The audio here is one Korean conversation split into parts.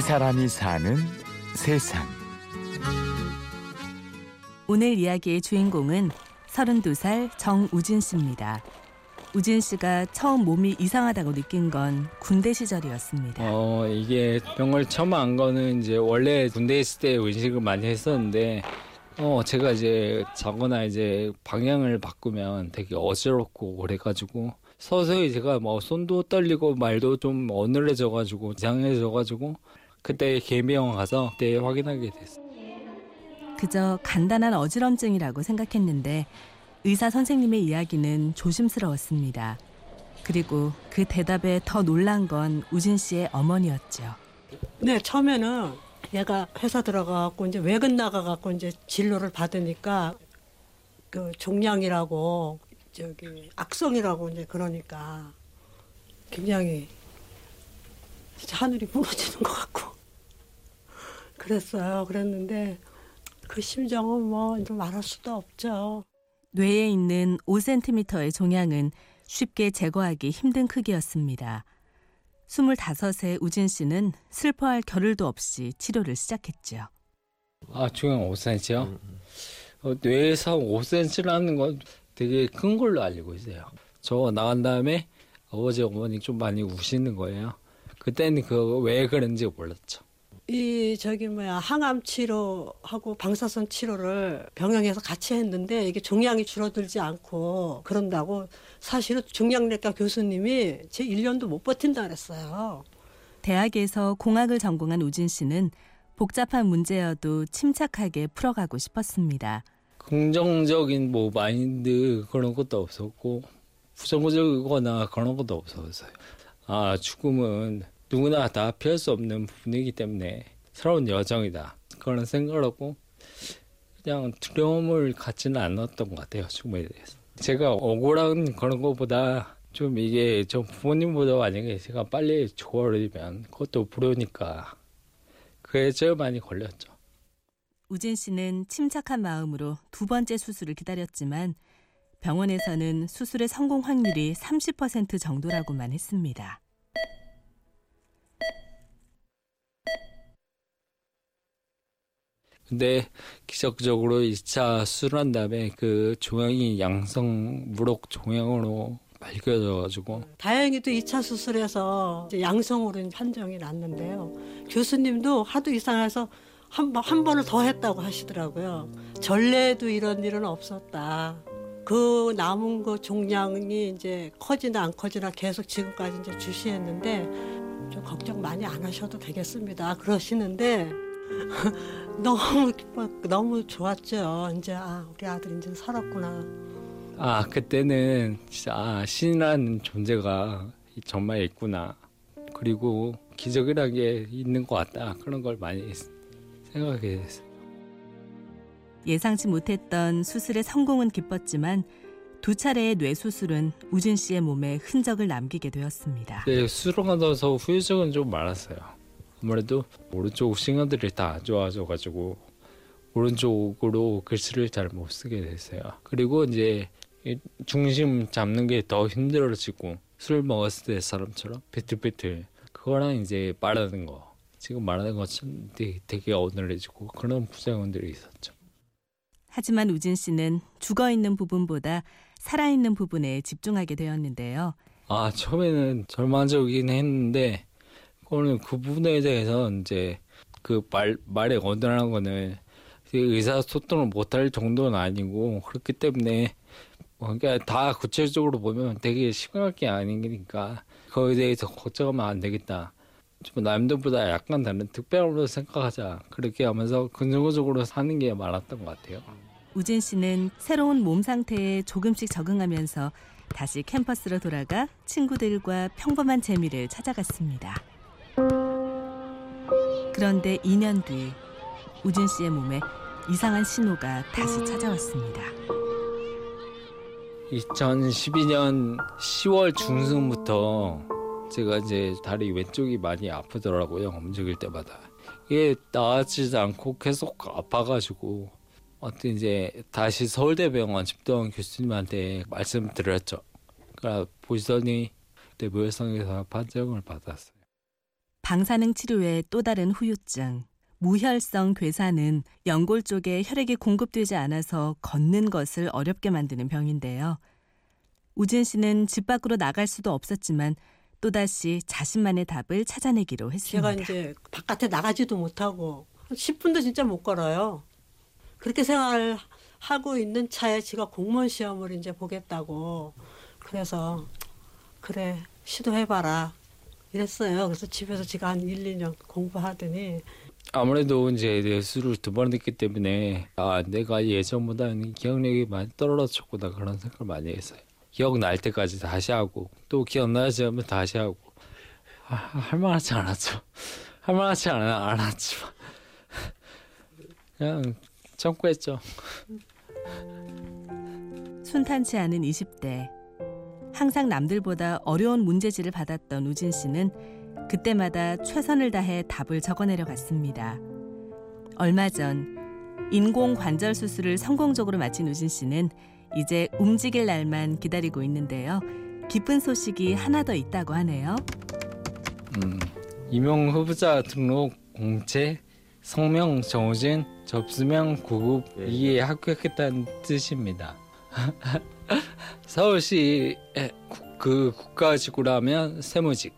이 사람이 사는 세상. 오늘 이야기의 주인공은 32살 정우진 씨입니다. 우진 씨가 처음 몸이 이상하다고 느낀 건 군대 시절이었습니다. 어 이게 병을 처음 안 거는 이제 원래 군대 있을 때 의식을 많이 했었는데 어 제가 이제 자거나 이제 방향을 바꾸면 되게 어지럽고 그래가지고 서서히 제가 뭐 손도 떨리고 말도 좀 어눌해져가지고 이상해져가지고 그때 개미병원 가서 그때 확인하게 됐어요. 그저 간단한 어지럼증이라고 생각했는데 의사 선생님의 이야기는 조심스러웠습니다. 그리고 그 대답에 더 놀란 건 우진 씨의 어머니였죠. 네, 처음에는 얘가 회사 들어가갖고 이제 외근 나가갖고 이제 진료를 받으니까 그 종양이라고 저기 악성이라고 이제 그러니까 굉장히 진짜 하늘이 무너지는 것 같고 그랬어요. 그랬는데 그 심정은 뭐 이제 말할 수도 없죠. 뇌에 있는 5cm의 종양은 쉽게 제거하기 힘든 크기였습니다. 25세 우진 씨는 슬퍼할 겨를도 없이 치료를 시작했죠. 아 중형 5cm요? 어, 뇌에서 5cm라는 건 되게 큰 걸로 알고 있어요. 저 나간 다음에 아버지 어머니 좀 많이 우시는 거예요. 그때는 그 왜 그런지 몰랐죠. 이 저기 뭐야 항암 치료하고 방사선 치료를 병영해서 같이 했는데 이게 종양이 줄어들지 않고 그런다고 사실은 종양내과 교수님이 제 1년도 못 버틴다 그랬어요. 대학에서 공학을 전공한 우진 씨는 복잡한 문제여도 침착하게 풀어가고 싶었습니다. 긍정적인 뭐 마인드 그런 것도 없었고 부정적이거나 그런 것도 없었어요. 아 죽음은 누구나 다 피할 수 없는 부분이기 때문에 새로운 여정이다. 그런 생각을 하고 그냥 두려움을 갖지는 않았던 것 같아요 죽음에 대해서. 제가 억울한 그런 것보다 좀 이게 저 부모님보다 만약에 제가 빨리 죽어버리면 그것도 부러우니까 그게 제일 많이 걸렸죠. 우진 씨는 침착한 마음으로 두 번째 수술을 기다렸지만 병원에서는 수술의 성공 확률이 30% 정도라고만 했습니다. 근데 기적적으로 2차 수술한 다음에 그 종양이 양성 무록 종양으로 밝혀져가지고 다행히도 2차 수술에서 양성으로 판정이 났는데요. 교수님도 하도 이상해서 한, 번- 한 번을 더 했다고 하시더라고요. 전례도 이런 일은 없었다. 그 남은 그 종양이 이제 커지나 안 커지나 계속 지금까지 이제 주시했는데 좀 걱정 많이 안 하셔도 되겠습니다. 그러시는데 너무 기뻐, 너무 좋았죠. 이제 아 우리 아들 이제 살았구나. 아 그때는 진짜 아 신이라는 존재가 정말 있구나 그리고 기적이라는 게 있는 것 같다 그런 걸 많이 생각하게 됐어요. 예상치 못했던 수술의 성공은 기뻤지만 두 차례의 뇌 수술은 우진 씨의 몸에 흔적을 남기게 되었습니다. 네, 수술하면서 후유증은 좀 많았어요. 아무래도 오른쪽 신경들이 다 안 좋아져가지고 오른쪽으로 글씨를 잘 못 쓰게 됐어요. 그리고 이제 이 중심 잡는 게 더 힘들어지고 술 먹었을 때 사람처럼 비틀비틀 그거랑 이제 말하는 거 지금 말하는 것처럼 되게, 되게 어눌해지고 그런 부작용들이 있었죠. 하지만 우진 씨는 죽어 있는 부분보다 살아 있는 부분에 집중하게 되었는데요. 아 처음에는 절망적이긴 했는데 그거는 그 부분에 대해서 이제 그 말 말에 어눌한 거는 의사 소통을 못할 정도는 아니고 그렇기 때문에 뭐 그러니까 다 구체적으로 보면 되게 심각한 게 아니니까 거기에 대해서 걱정하면 안 되겠다. 좀 남들보다 약간 다른 특별함으로 생각하자. 그렇게 하면서 긍정적으로 사는 게 많았던 것 같아요. 우진 씨는 새로운 몸 상태에 조금씩 적응하면서 다시 캠퍼스로 돌아가 친구들과 평범한 재미를 찾아갔습니다. 그런데 2년 뒤 우진 씨의 몸에 이상한 신호가 다시 찾아왔습니다. 2012년 10월 중순부터 제가 이제 다리 왼쪽이 많이 아프더라고요. 움직일 때마다. 이게 나아지지 않고 계속 아파가지고 어떤 이제 다시 서울대병원 집도원 교수님한테 말씀드렸죠. 그러니까 보시더니 뇌부혈성에서 판정을 받았어요. 방사능 치료의 또 다른 후유증. 무혈성 괴사는 연골 쪽에 혈액이 공급되지 않아서 걷는 것을 어렵게 만드는 병인데요. 우진 씨는 집 밖으로 나갈 수도 없었지만 또다시 자신만의 답을 찾아내기로 했습니다. 제가 이제 바깥에 나가지도 못하고 10분도 진짜 못 걸어요. 그렇게 생활 하고 있는 차에 제가 공무원 시험을 이제 보겠다고 그래서 그래 시도해봐라 이랬어요. 그래서 집에서 제가 한 1, 2년 공부하더니 아무래도 이제 뇌수를 두번 했기 때문에 아 내가 예전보다는 기억력이 많이 떨어졌구나 그런 생각을 많이 했어요. 기억날 때까지 다시 하고 또 기억나지 않으면 다시 하고 아, 할만하지 않았죠. 할만하지 않, 않았지만 그냥 참고 했죠. 순탄치 않은 20대. 항상 남들보다 어려운 문제지를 받았던 우진 씨는 그때마다 최선을 다해 답을 적어내려 갔습니다. 얼마 전 인공 관절 수술을 성공적으로 마친 우진 씨는 이제 움직일 날만 기다리고 있는데요. 기쁜 소식이 하나 더 있다고 하네요. 음, 임용 후보자 등록 공채 성명 정우진 접수명 구급 이에 합격했다는 뜻입니다. 서울시 그 국가직구라면 세무직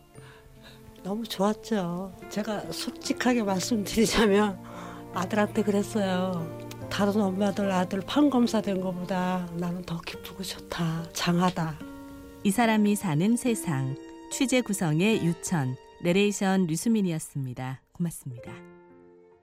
너무 좋았죠. 제가 솔직하게 말씀드리자면 아들한테 그랬어요. 다른 엄마들 아들 판검사 된 것보다 나는 더 기쁘고 좋다. 장하다. 이 사람이 사는 세상 취재 구성의 유천 내레이션 류수민이었습니다. 고맙습니다.